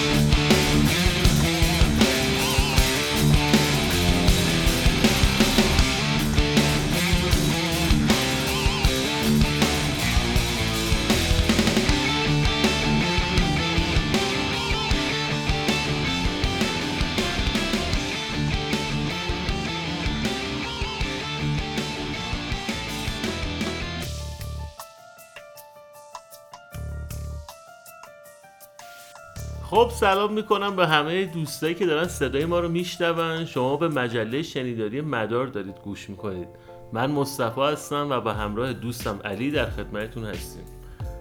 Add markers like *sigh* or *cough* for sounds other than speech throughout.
خب سلام می‌کنم به همه دوستایی که دارن صدای ما رو میشنون. شما به مجله شنیداری مدار دارید گوش می‌کنید. من مصطفی هستم و به همراه دوستم علی در خدمتتون هستیم.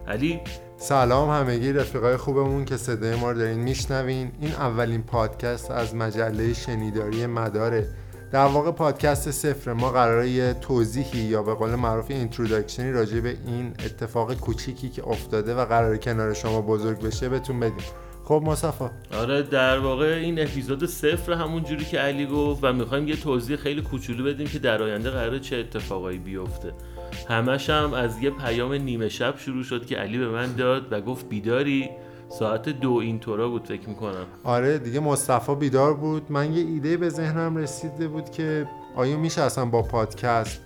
علی؟ سلام همگی رفیقای خوبمون که صدای ما رو دارین میشنوین. این اولین پادکست از مجله شنیداری مداره. در واقع پادکست صفر. ما قراره یه توضیحی یا به قول معروف اینترودکشنی راجع به این اتفاق کوچیکی که افتاده و قراره کنار شما بزرگ بشه بهتون بدیم. خب مصطفی. آره در واقع این اپیزود صفر همون جوری که علی گفت و می‌خوایم یه توضیح خیلی کوچولو بدیم که در آینده قراره چه اتفاقایی بیفته. همش هم از یه پیام نیمه شب شروع شد که علی به من داد و گفت بیداری؟ ساعت دو اینطورا بود فکر می‌کنم. آره دیگه مصطفی بیدار بود. من یه ایده به ذهنم رسیده بود که آیا میشه اصلا با پادکست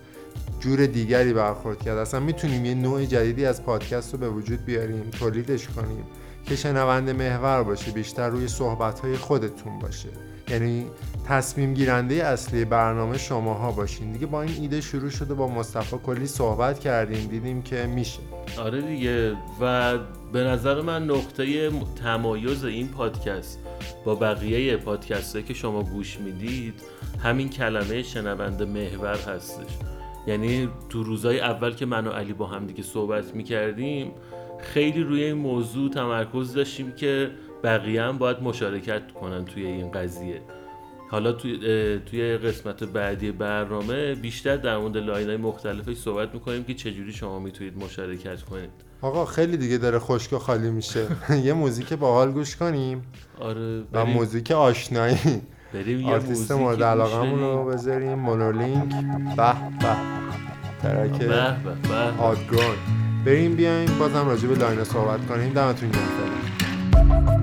جور دیگری برخورد کرد؟ اصلا می‌تونیم یه نوع جدیدی از پادکست رو به وجود بیاریم تولیدش کنیم. که شنونده محور باشه بیشتر روی صحبت های خودتون باشه. یعنی تصمیم گیرنده اصلی برنامه شماها باشین. دیگه با این ایده شروع شده با مصطفی کلی صحبت کردیم دیدیم که میشه. آره دیگه. و به نظر من نقطه تمایز این پادکست با بقیه پادکست که شما گوش می‌دید همین کلمه شنونده محور هستش. یعنی تو روزای اول که من و علی با هم دیگه صحبت می‌کردیم خیلی روی این موضوع تمرکز داشتیم که بقیه هم باید مشارکت کنن توی این قضیه. حالا توی, توی قسمت بعدی برنامه بیشتر در مورد line های مختلفش صحبت می‌کنیم که چجوری شما می‌تونید مشارکت کنید. آقا خیلی دیگه داره خشک و خالی میشه. *laughs* یه موزیک باحال گوش کنیم. آره و موزیک آشنایی. بریم یه آرتیست مورد علاقمون رو بذاریم. Monolink. به به. ترک به به به. آدگرون بریم بیایم بازم راجع به لاین صحبت کنیم. دمتون گرم.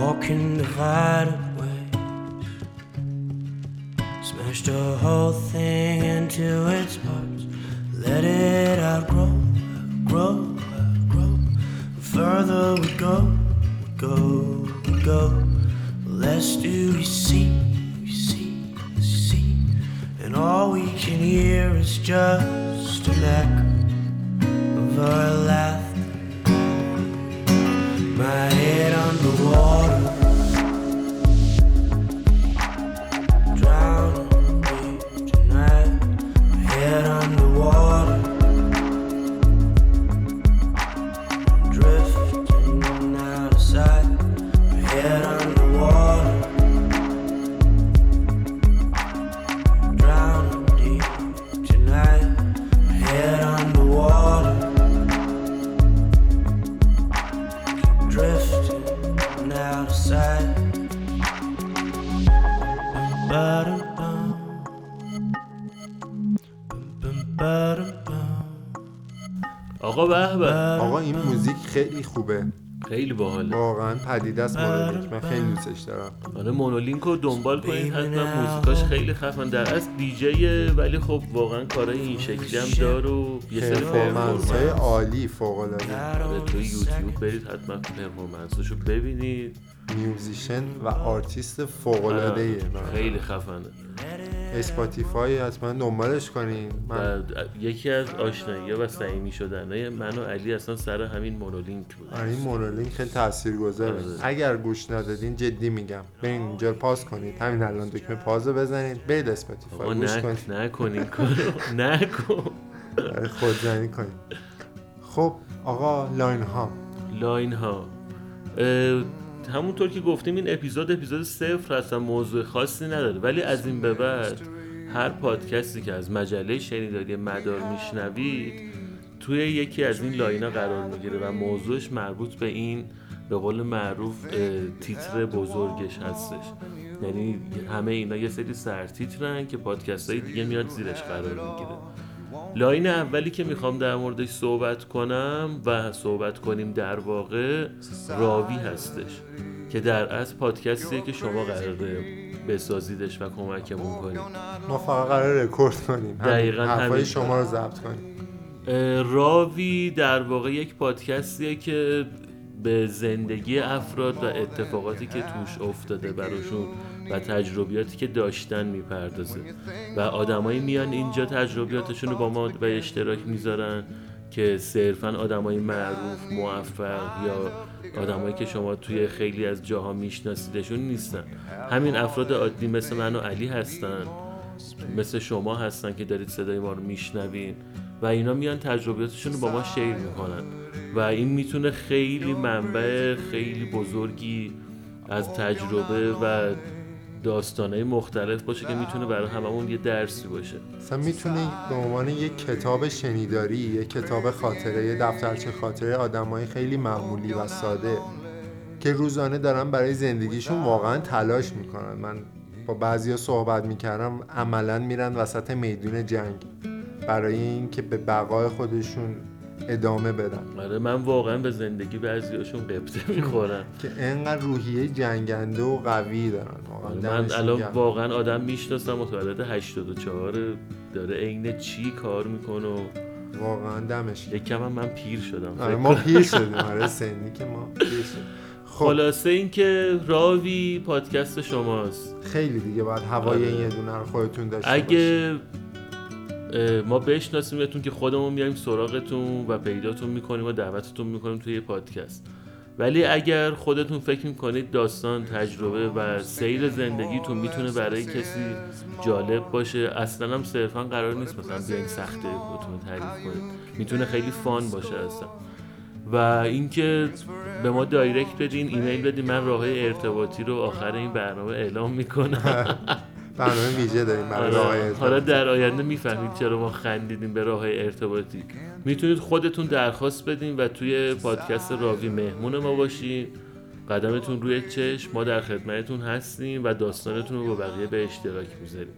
Walking the divided ways. Smashed the whole thing into its parts. Let it outgrow, grow, grow. The further we go, we go, we go. The less do we see, we see, we see. And all we can hear is just an echo of our laughter my head on the water. خیلی خوبه. خیلی باحاله. واقعا پدیده است Monolink من خیلی دوستش دارم. آره Monolink رو دنبال کنید حتما موزیکاش خیلی خفن. در از دیجیه ولی خب واقعا کارهای این شکلی هم داره و یه سری performance های performance. عالی فوق العاده آره توی یوتیوب برید حتما performance اشو ببینید. musician و آرتیست فوق العاده آره، خیلی خفنه. Spotify حتما دنبالش کنین من یکی از آشنایی و صمیمی شدنه من و علی اصلا سر همین Monolink بود. آره این Monolink خیلی تاثیرگذاره. آره. اگر گوش ندادین جدی میگم. برین اینجا pause کنید. همین الان دکمه pause رو بزنید. برید Spotify. گوش نه کنید. نکنین *laughs* نکن. آره، خودزنی کنید. خب آقا line ها line ها همونطور که گفتیم این اپیزود اپیزود صفر هستن موضوع خاصی نداره. ولی از این به بعد هر پادکستی که از مجله شنیداری مدار میشنوید توی یکی از این line ا قرار می‌گیره و موضوعش مربوط به این به قول معروف تیتر بزرگش هستش. یعنی همه اینا یه سری سرتیترن که پادکست های دیگه میاد زیرش قرار می‌گیره. line اولی که می‌خوام در موردش صحبت کنم و صحبت کنیم در واقع راوی هستش که در از پادکستیه که شما قراره بسازیدش و کمکمون کنیم ما فقط قرار رکورد کنیم. دقیقاً حرفای. شما رو ضبط کنیم راوی در واقع یک پادکستیه که به زندگی افراد و اتفاقاتی که توش افتاده براشون و تجربیاتی که داشتن می‌پردازه. و آدمایی میان اینجا تجربیاتشون رو با ما به اشتراک می‌ذارن که صرفا آدمای معروف موفق یا آدمایی که شما توی خیلی از جاها میشناسیدشون نیستن. همین افراد عادی مثل من و علی هستن. مثل شما هستن که دارید صدای ما رو میشنوین. و اینا میان تجربیاتشون رو با ما شیر می‌کنن. و این می‌تونه خیلی منبع خیلی بزرگی از تجربه و داستانهای مختلف باشه که می‌تونه برای هممون یه درسی باشه. مثلا می‌تونه به عنوان یک کتاب شنیداری یک کتاب خاطره یه دفترچه خاطره آدمای خیلی معمولی و ساده که روزانه دارن برای زندگیشون واقعا تلاش می‌کنن. من با بعضیا صحبت می‌کردم عملا میرن وسط میدون جنگ. برای اینکه به بقای خودشون ادامه بدن آره من واقعا به زندگی بعضیاشون قبطه می‌خورم که انقدر روحیه جنگنده و قوی دارن واقعا من الان. واقعا آدم می‌شناسم متولد 84 داره عین چی کار می‌کنه و واقعا دمش. یکم من پیر شدم آره ما پیر شدیم *laughs* آره سنی که ما پیر شدیم خب خلاصه اینکه راوی پادکست شماست خیلی دیگه باید هوای آره. این یه دونه رو خودتون داشته باشید. اگه اه، ما بشناسیمتون که خودمون میایم سراغتون و پیداتون می‌کنیم و دعوتتون می‌کنیم توی پادکست. ولی اگر خودتون فکر می‌کنید داستان تجربه و سیر زندگیتون می‌تونه برای کسی جالب باشه اصلا هم صرفا قرار نیست مثلا بیاین سخته خودتون تعریف کنید. می‌تونه خیلی فان باشه اصلا. و اینکه به ما دایرکت بدین ایمیل بدین من راه ارتباطی رو آخر این برنامه اعلام می‌کنم. *laughs* برنامه ویژه داریم برای راه حالا, ارتباط. حالا در آینده می‌فهمید چرا ما خندیدیم به راه ارتباطی. می‌تونید خودتون درخواست بدین و توی پادکست راوی مهمون ما باشین. قدمتون روی چشم. ما در خدمتتون هستیم و داستانتون رو با بقیه به اشتراک می‌ذاریم.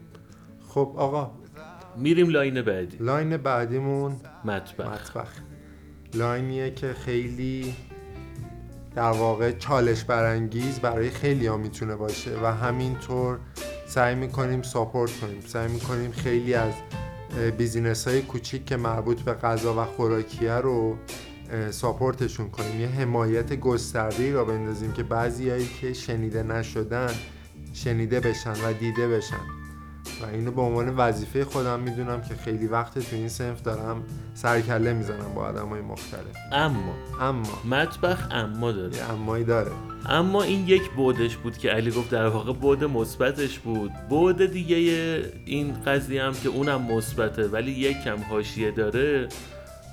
خب آقا. میریم line بعدی. line بعدیمون مطبخ. مطبخ. line یه که خیلی در واقع چالش برانگیز برای خیلی ها می‌تونه باشه و همینطور سعی می‌کنیم support کنیم. سعی می‌کنیم خیلی از business های کوچیک که مربوط به غذا و خوراکیه رو support شون کنیم. یه حمایت گسترده را بندازیم که بعضیایی که شنیده نشدن شنیده بشن و دیده بشن. و اینو به عنوان وظیفه خودم می‌دونم که خیلی وقت تو این سنف دارم سرکله می‌زنم با آدم های مختلف. اما. اما. مطبخ اما داره. یه امایی داره. اما این یک بودش بود که علی گفت در واقع بود مثبتش بود. بود دیگه این قضیه هم که اونم مثبته ولی یک کم حاشیه داره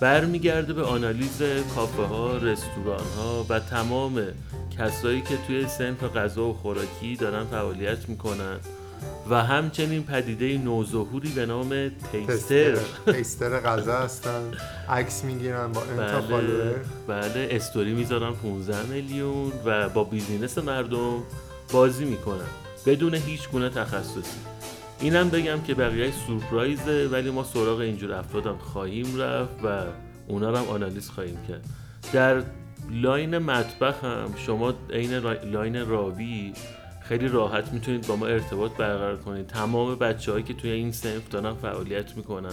برمیگرده به آنالیز کافه ها رستوران ها و تمام کسایی که توی صنف غذا و خوراکی دارن فعالیت می‌کنن. و همچنین پدیده نوظهوری به نام taster. taster غذا هستن. عکس می‌گیرن با انتا بله. بله استوری می‌ذارن 15 میلیون و با business مردم بازی می‌کنن. بدون هیچ گونه تخصصی. اینم بگم که بقیه سورپرایزه ولی ما سراغ اینجور افرادم خواهیم رفت و اونا رو هم آنالیز خواهیم کرد. در line مطبخ هم شما عین line راوی خیلی راحت می‌تونید با ما ارتباط برقرار کنید. تمام بچه که توی این صنف دارن فعالیت می‌کنن.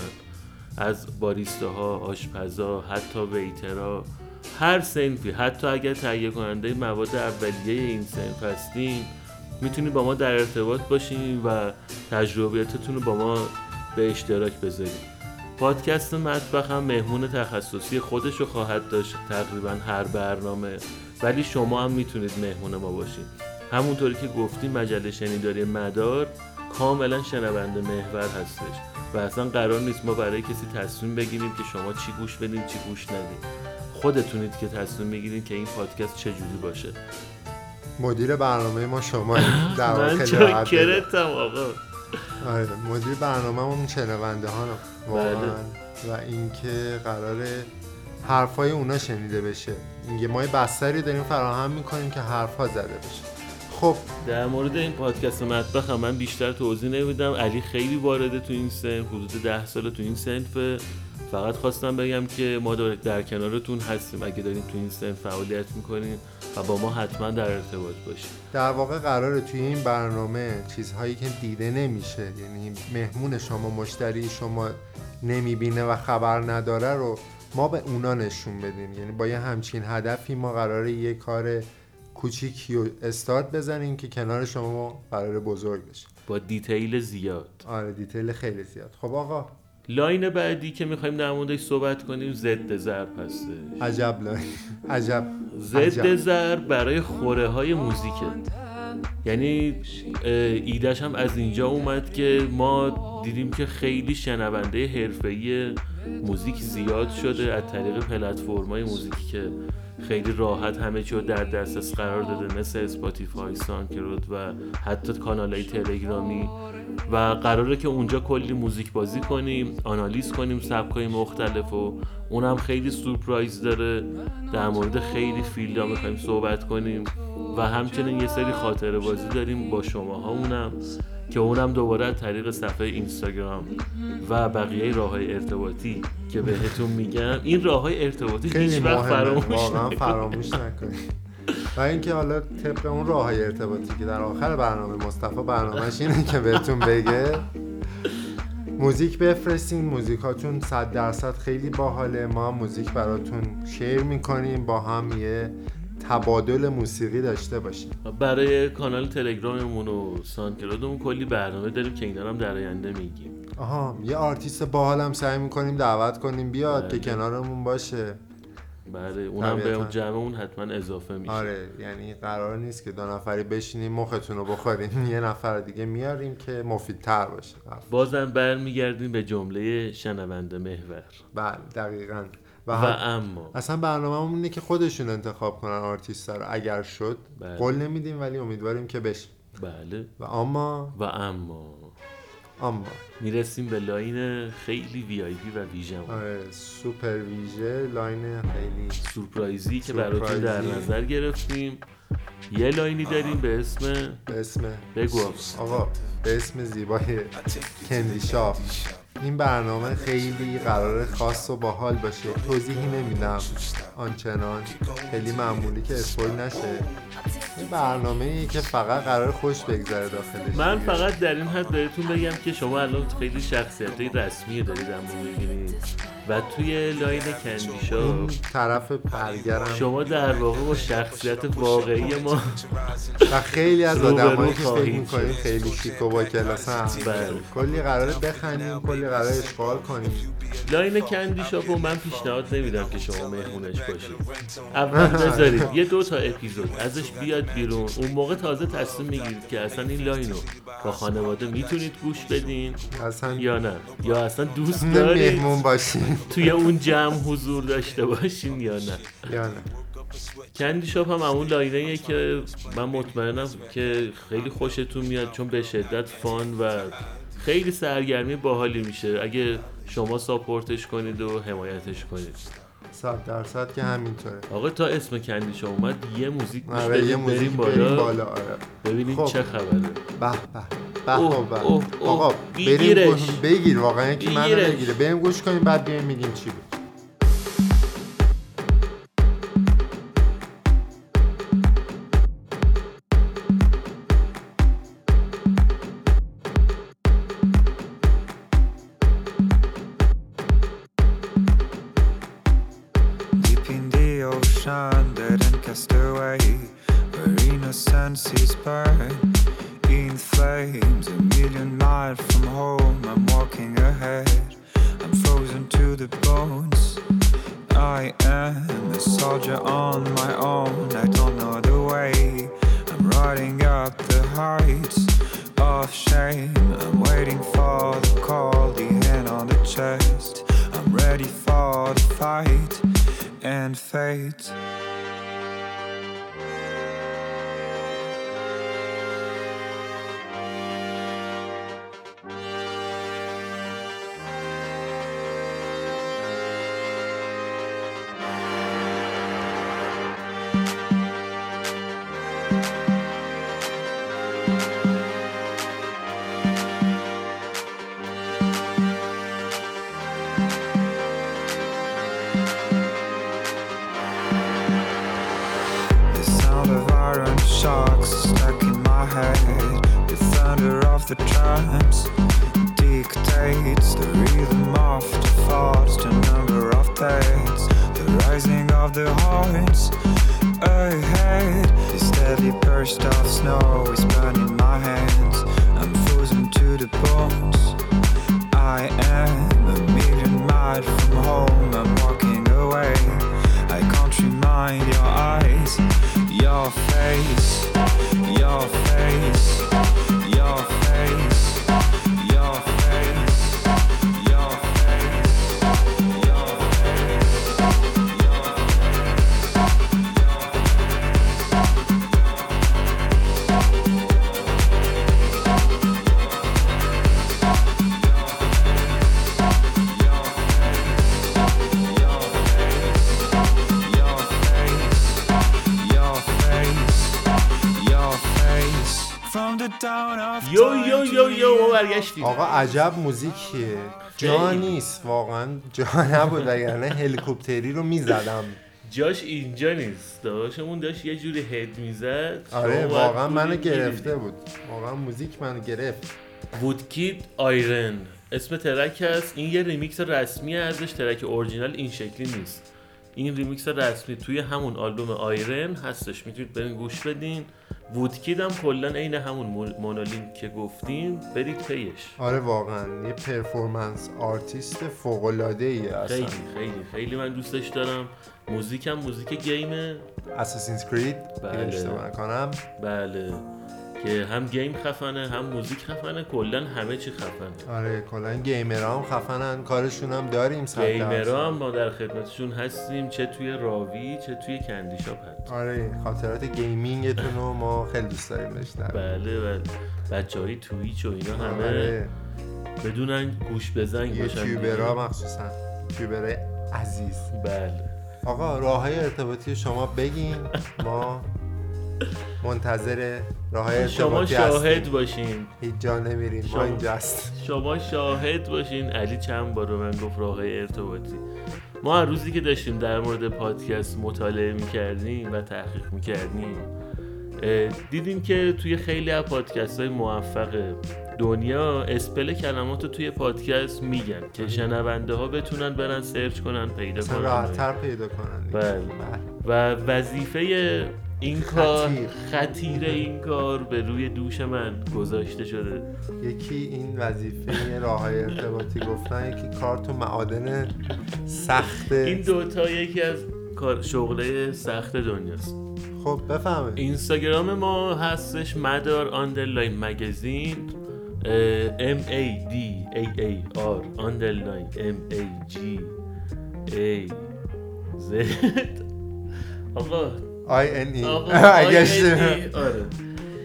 از باریستاها آشپزا حتی waiter ها. هر صنفی حتی اگر تهیه کننده مواد اولیه این صنف هستین می‌تونید با ما در ارتباط باشین و تجربیاتتون رو با ما به اشتراک بذارید پادکست مطبخ هم مهمون تخصصی خودش رو خواهد داشت. تقریبا هر برنامه. ولی شما هم می‌تونید مهمون ما باشین. همونطوری که گفتیم مجله شنیداری مدار کاملا شنونده محور هستش و اصلا قرار نیست ما برای کسی تصمیم بگیریم که شما چی گوش بدین چی گوش ندین. خودتونید که تصمیم بگیرین که این پادکست چجوری باشه. مدیر برنامه ما شما *laughs* در من. چاکرتم آقا. آره مدیر برنامه اون شنونده ها واقعا. بله. و اینکه قرار حرفای اونا شنیده بشه. میگه ما بستری داریم فراهم می‌کنیم که حرفها زده بشه. خب. در مورد این پادکست مطبخ هم من بیشتر توضیح نمیدم. علی خیلی وارده تو این سن حدود ده سال تو این سنفه فقط خواستم بگم که ما در, در کنارتون هستیم. اگه دارین تو این سن فعالیت می‌کنین و با ما حتما در ارتباط باشین. در واقع قراره توی این برنامه چیزهایی که دیده نمیشه یعنی مهمون شما مشتری شما نمی‌بینه و خبر نداره رو ما به اونا نشون بدیم. یعنی با یه همچین هدفی ما قراره یه کار کوچیکی رو استارت بزنیم که کنار شما قراره بزرگ بشه. با detail زیاد. آره detail خیلی زیاد. خب آقا. line بعدی که می‌خوایم در موردش صحبت کنیم ضد ضرب هستش. عجب line ی عجب. ضد عجب. ضرب برای خوره های موزیکه. یعنی ایدش هم از اینجا اومد که ما دیدیم که خیلی شنونده حرفه‌ای موزیک زیاد شده از طریق پلتفرم‌های موزیکی که خیلی راحت همه چی رو در دسترس قرار داده مثل Spotify، SoundCloud و حتی کانال تلگرامی. و قراره که اونجا کلی موزیک بازی کنیم آنالیز کنیم سبکای مختلف و اونم خیلی سورپرایز داره. در مورد خیلی فیلدا می‌خوایم صحبت کنیم و همچنین یه سری خاطره بازی داریم با شماها اونم. که اونم دوباره از طریق صفحه اینستاگرام و بقیه راه های ارتباطی که بهتون میگم این راه های ارتباطی هیچ وقت فراموش نکنید. فراموش نکنید. و اینکه حالا طبق اون راه های ارتباطی که در آخر برنامه مصطفی برنامهش اینه که بهتون بگه موزیک بفرستین. موزیکاتون صد درصد خیلی باحاله. ما موزیک براتون share می‌کنیم. با هم یه تبادل موسیقی داشته باشیم. برای کانال تلگراممون و SoundCloud مون کلی برنامه داریم که اینا هم در آینده میگیم. آها یه آرتیست باحال هم سعی می‌کنیم دعوت کنیم بیاد بله. که کنارمون باشه. بله اونم به. اون جمعمون حتما اضافه میشه. آره یعنی قرار نیست که دو نفری بشینیم مختون رو بخوریم. *laughs* یه نفر دیگه میاریم که مفیدتر باشه. بازم برمیگردیم به جمله شنونده محور. بله دقیقا. و, و اما. اصلا برنامه اینه که خودشون انتخاب کنن آرتیست رو اگر شد بله. قول نمیدیم ولی امیدواریم که بشه. بله. و اما و اما. اما. می‌رسیم به line خیلی VIP و ویژه آره سوپر ویژه line خیلی سورپرایزی که براتون در. نظر گرفتیم. یه line ی داریم به اسم به اسم بگو. آقا به اسم زیبای Candy Shop این برنامه خیلی قراره خاص و باحال باشه. توضیحی نمیدم. آنچنان. خیلی معمولی که spoil نشه. این برنامه ای که فقط قراره خوش بگذره داخلش. من فقط در این حد بهتون بگم که شما الان خیلی شخصیت رسمی دارید از ما می‌بینید. و توی line Candy Shop طرف برگرم شما در واقع با شخصیت واقعی ما *laughs* و خیلی از آدمایی که فکر می‌کنیم. خیلی شیک و با کلاس هم. بله. کلی قراره بخندیم کلی قراره اشغال کنیم. line Candy Shop رو من پیشنهاد نمیدم که شما مهمونش باشید. اول بذارید یه دو تا اپیزود ازش بیاد بیرون. اون موقع تازه تصمیم می‌گیرید که اصلا این line رو با خانواده می‌تونید گوش بدین اصلا یا نه. یا اصلا دوست دارید؟ مهمون باشیم توی اون جمع حضور داشته باشین یا نه؟ یا نه. کندی شاپ هم همون لاینه که من مطمئنم که خیلی خوشتون میاد چون به شدت فان و خیلی سرگرمی باحالی میشه. اگه شما ساپورتش کنید و حمایتش کنید. صد درصد که همینطوره. آقا تا اسم کندی شاپ اومد یه موزیک آره یه موزیک بریم بالا. بالا آره. ببینیم خب. چه خبره. به به. آقا بریم بگیرش. گوش- بگیر واقعا منو بگیرش. بگیره بریم گوش کنیم بعد بیایم میگیم چی بود soldier on my own, I don't know the way. I'm riding up the heights of shame. I'm waiting for the call, the hand on the chest. I'm ready for the fight and fate. The drums dictates the rhythm of the thoughts, the number of days, the rising of the horns ahead. The steady burst of snow is burning my hands. I'm frozen to the bones. I am a million miles from home. I'm walking away. I can't remind your eyes, your face, your face, your face, yo yo yo yo ما برگشتیم آقا عجب موزیکیه. جا. نیست واقعا جا نبود وگرنه هلیکوپتری رو می‌زدم. جاش اینجا نیست داشتمون داشت یه جوری head می‌زد. آره واقعا منو گرفته بود. واقعا موزیک منو گرفت. Woodkid Iron. اسم track هست. این یه ریمیکس رسمی ازش track original این شکلی نیست. این ریمیکس رسمی توی همون آلبوم Iron هستش. می‌تونید برین گوش بدین. Woodkid هم کلا عین همون مون- مونولین که گفتیم. برید پیش. آره واقعا. یه performance artist فوق العاده ای اصلا. خیلی خیلی خیلی من دوستش دارم. موزیک هم موزیک game ه. Assassin's Creed بله. نکنم. بله. که هم game خفنه هم موزیک خفنه کلا همه چی خفنه. آره کلا gamer ها هم خفنن کارشون هم داریم صد درصد. gamer ها هم ما در خدمتشون هستیم چه توی راوی چه توی Candy Shop هست آره خاطرات gaming تون رو ما خیلی دوست داریم بشنویم بله و بچه های تویچ و اینا همه آره. بدونن گوش بزنگ باشن یوتیوبرها دیگه. مخصوصا. یوتیوبرهای عزیز. بله. آقا راه های ارتباطی شما بگین. *laughs* ما منتظر راه شما شاهد باشین. هیچ جا نمیریم. ما شما- اینجا هستیم. شما شاهد باشین. علی چند بار به من گفت راه ارتباطی. ما هر روزی که داشتیم در مورد پادکست مطالعه می‌کردیم و تحقیق می‌کردیم دیدیم که توی خیلی از پادکست های موفق دنیا اسپل کلمات رو توی پادکست میگن که شنونده ها بتونن برن سرچ کنن پیدا کنن. راحتتر پیدا کنن. دیگه. بله. و وظیفه این کار خطیر. این کار به روی دوش من گذاشته شده. یکی این وظیفه راه های ارتباطی گفتن یکی کار تو معادن سخت. این دوتا یکی از کار شغله سخت دنیاست. خب بفهمه. اینستاگرام ما هستش مدار underline magazine M A D A A R underline M A G A Z آقا I N E. *laughs*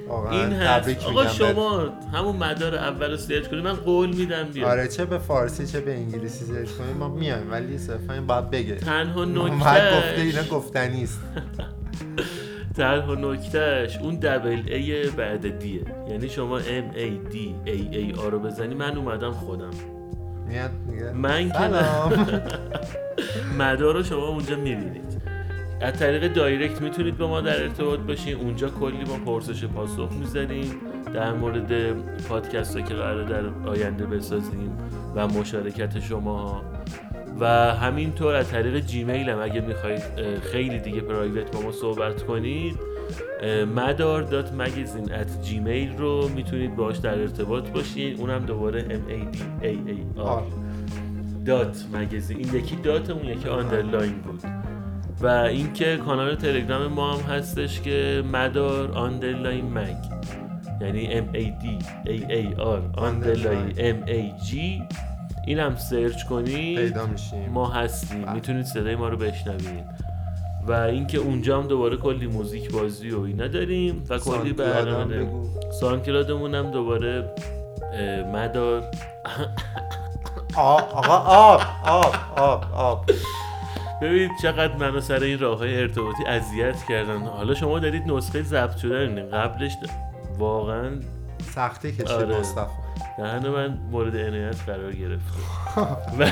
آره. این هست. آقا شما همون مدار اول رو search کنید من قول میدم. بیاد. آره چه به فارسی چه به انگلیسی search کنیم ما میایم ولی صرفا این باید بگه. تنها *laughs* اومد گفته اینا نکتهش گفتنی است *laughs* تنها نکتهش اون دبل ای بعد دیه یعنی شما ام ای دی ای ای آ رو بزنی. من اومدم خودم. میاد میگه من که مدار رو شما اونجا می‌بینید از طریق دایرکت می‌تونید با ما در ارتباط باشین. اونجا کلی ما پرسش پاسخ می‌زنیم. در مورد پادکست که قراره در آینده بسازیم و مشارکت شما. و همینطور از طریق جیمیل هم اگه می‌خواید خیلی دیگه private با ما صحبت کنید مدار dot magazine at gmail رو می‌تونید باش در ارتباط باشین. اونم دوباره m a d a a r. dot magazine این یکی dot اون یکی underline بود. و اینکه کانال تلگرام ما هم هستش که مدار underline mag. یعنی M A D A A R underline M A G. این هم search کنید پیدا میشیم. ما هستیم. بله. می‌تونید صدای ما رو بشنوید. و اینکه اونجا هم دوباره کلی موزیک بازی و اینا داریم و کلی برنامه. SoundCloud مون هم دوباره مدار. آب آقا آب آب آب آب. ببینید چقدر منو سر این راه های ارتباطی اذیت کردن حالا شما دارید نسخه ضبط شده قبلش د- واقعا سختی کشید آره. مصطفی دهن من مورد عنایت قرار گرفته *laughs* و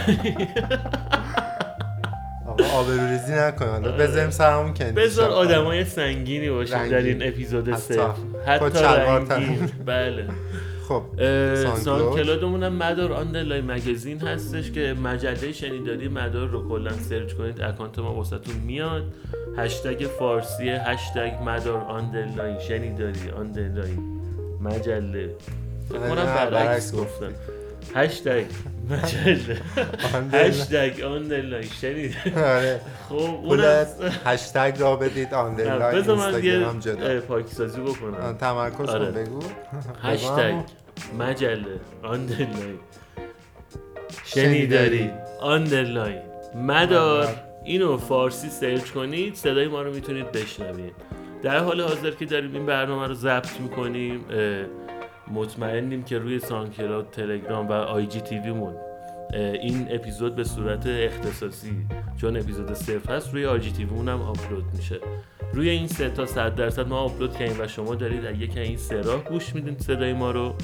آقا آبروریزی نکن حالا بذاریم سرمون کندی بذار. آدمای سنگینی باشیم. در این اپیزود حتی. سه حتی خود شلوار رنگین. بله *laughs* خب اه، سانکلود. سانکلادمون هم مدار آندرلاین مگزین هستش که مجله شنیداری مدار رو کلا سرچ کنید اکانت ما واسهتون میاد. هشتگ فارسی هشتگ مدار underline شنیداری underline مجله. فکر کنم برعکس برعکس گفتم. هشتگ. هشتگ underline شنیداری آره. خب اون هشتگ را بدید underline بذار من یه اینستاگرام جدا. اه، پاکسازی بکنم. تمرکز آره. کن بگو هشتگ. مجله. underline شنیداری. underline مدار اینو فارسی search کنید صدای ما رو می‌تونید بشنوید. در حال حاضر که داریم این برنامه رو ضبط می‌کنیم مطمئنیم که روی SoundCloud تلگرام و IGTV مون این اپیزود به صورت اختصاصی چون اپیزود صفر هست روی IGTV مون هم آپلود میشه. روی این سه تا صد درصد ما آپلود کردیم و شما دارید از یک این سه راه گوش میدین صدای ما رو.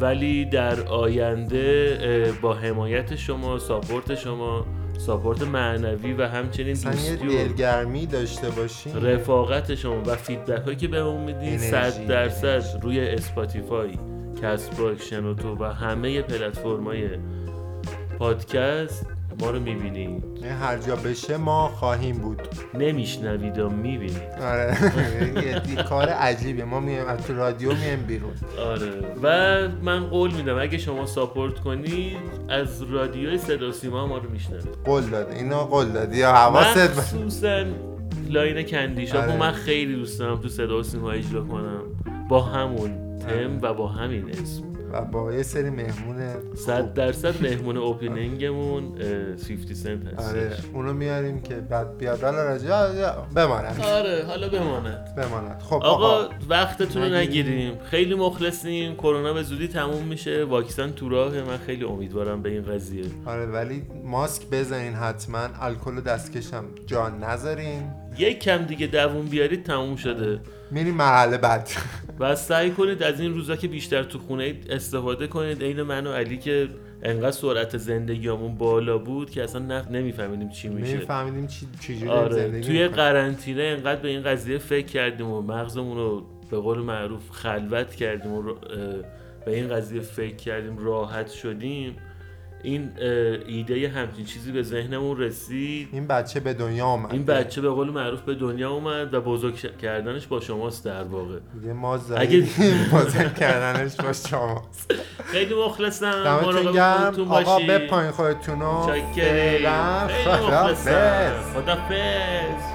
ولی در آینده با حمایت شما support شما support معنوی و همچنین دوستی و دلگرمی داشته باشیم رفاقت شما و feedback هایی که بهمون میدین انرژی، صد درصد انرژی. روی Spotify Castbox شنوتو و همه پلتفرم های پادکست ما رو می‌بینید. هر جا بشه ما خواهیم بود. نمیشنوید و می‌بینید. آره. *laughs* یه کار عجیبه. ما میایم از تو رادیو میایم بیرون. آره. و من قول میدم اگه شما support کنید از رادیوی صدا و سیما ما رو میشنوید. قول داده. اینا قول دادی. یا حواست. مخصوصا line Candy Shop آره. من خیلی دوست دارم تو صدا و سیما اجرا کنم. با همون تم و با همین اسم. و با یه سری مهمون صد درصد مهمون opening مون اه، 50 سنت هست. آره اونو میاریم که بعد بیاد. حالا یا- بماند آره حالا بماند. بماند. خب آقا وقتتون رو نگیریم. خیلی مخلصیم. کرونا به زودی تموم میشه. واکسن تو راهه. من خیلی امیدوارم به این قضیه. آره ولی ماسک بزنین حتما. الکل دستکشم جان نذارین. یک کم دیگه دووم بیارید تموم شده. میریم مرحله بعد. و سعی کنید از این روزا که بیشتر تو خونه استفاده کنید. عین من و علی که انقدر سرعت زندگیامون بالا بود که اصلا نف... نمیفهمیدیم چی میشه. نمیفهمیدیم چی چجوری آره زندگی توی. قرنطینه انقدر به این قضیه فکر کردیم و مغزمون رو به قول معروف خلوت کردیم و به این قضیه فکر کردیم راحت شدیم. این ایده همچین چیزی به ذهنمون رسید. این بچه به دنیا آمد این بچه به قول معروف به دنیا اومد و بزرگ کردنش با شماست در واقع. دیگه ما اگه- *laughs* بازم کردنش با شما خیلی مخلصم. دمتون گرم. آقا. بپایین خودتونو. خیلی. مخلصم. خدافظ.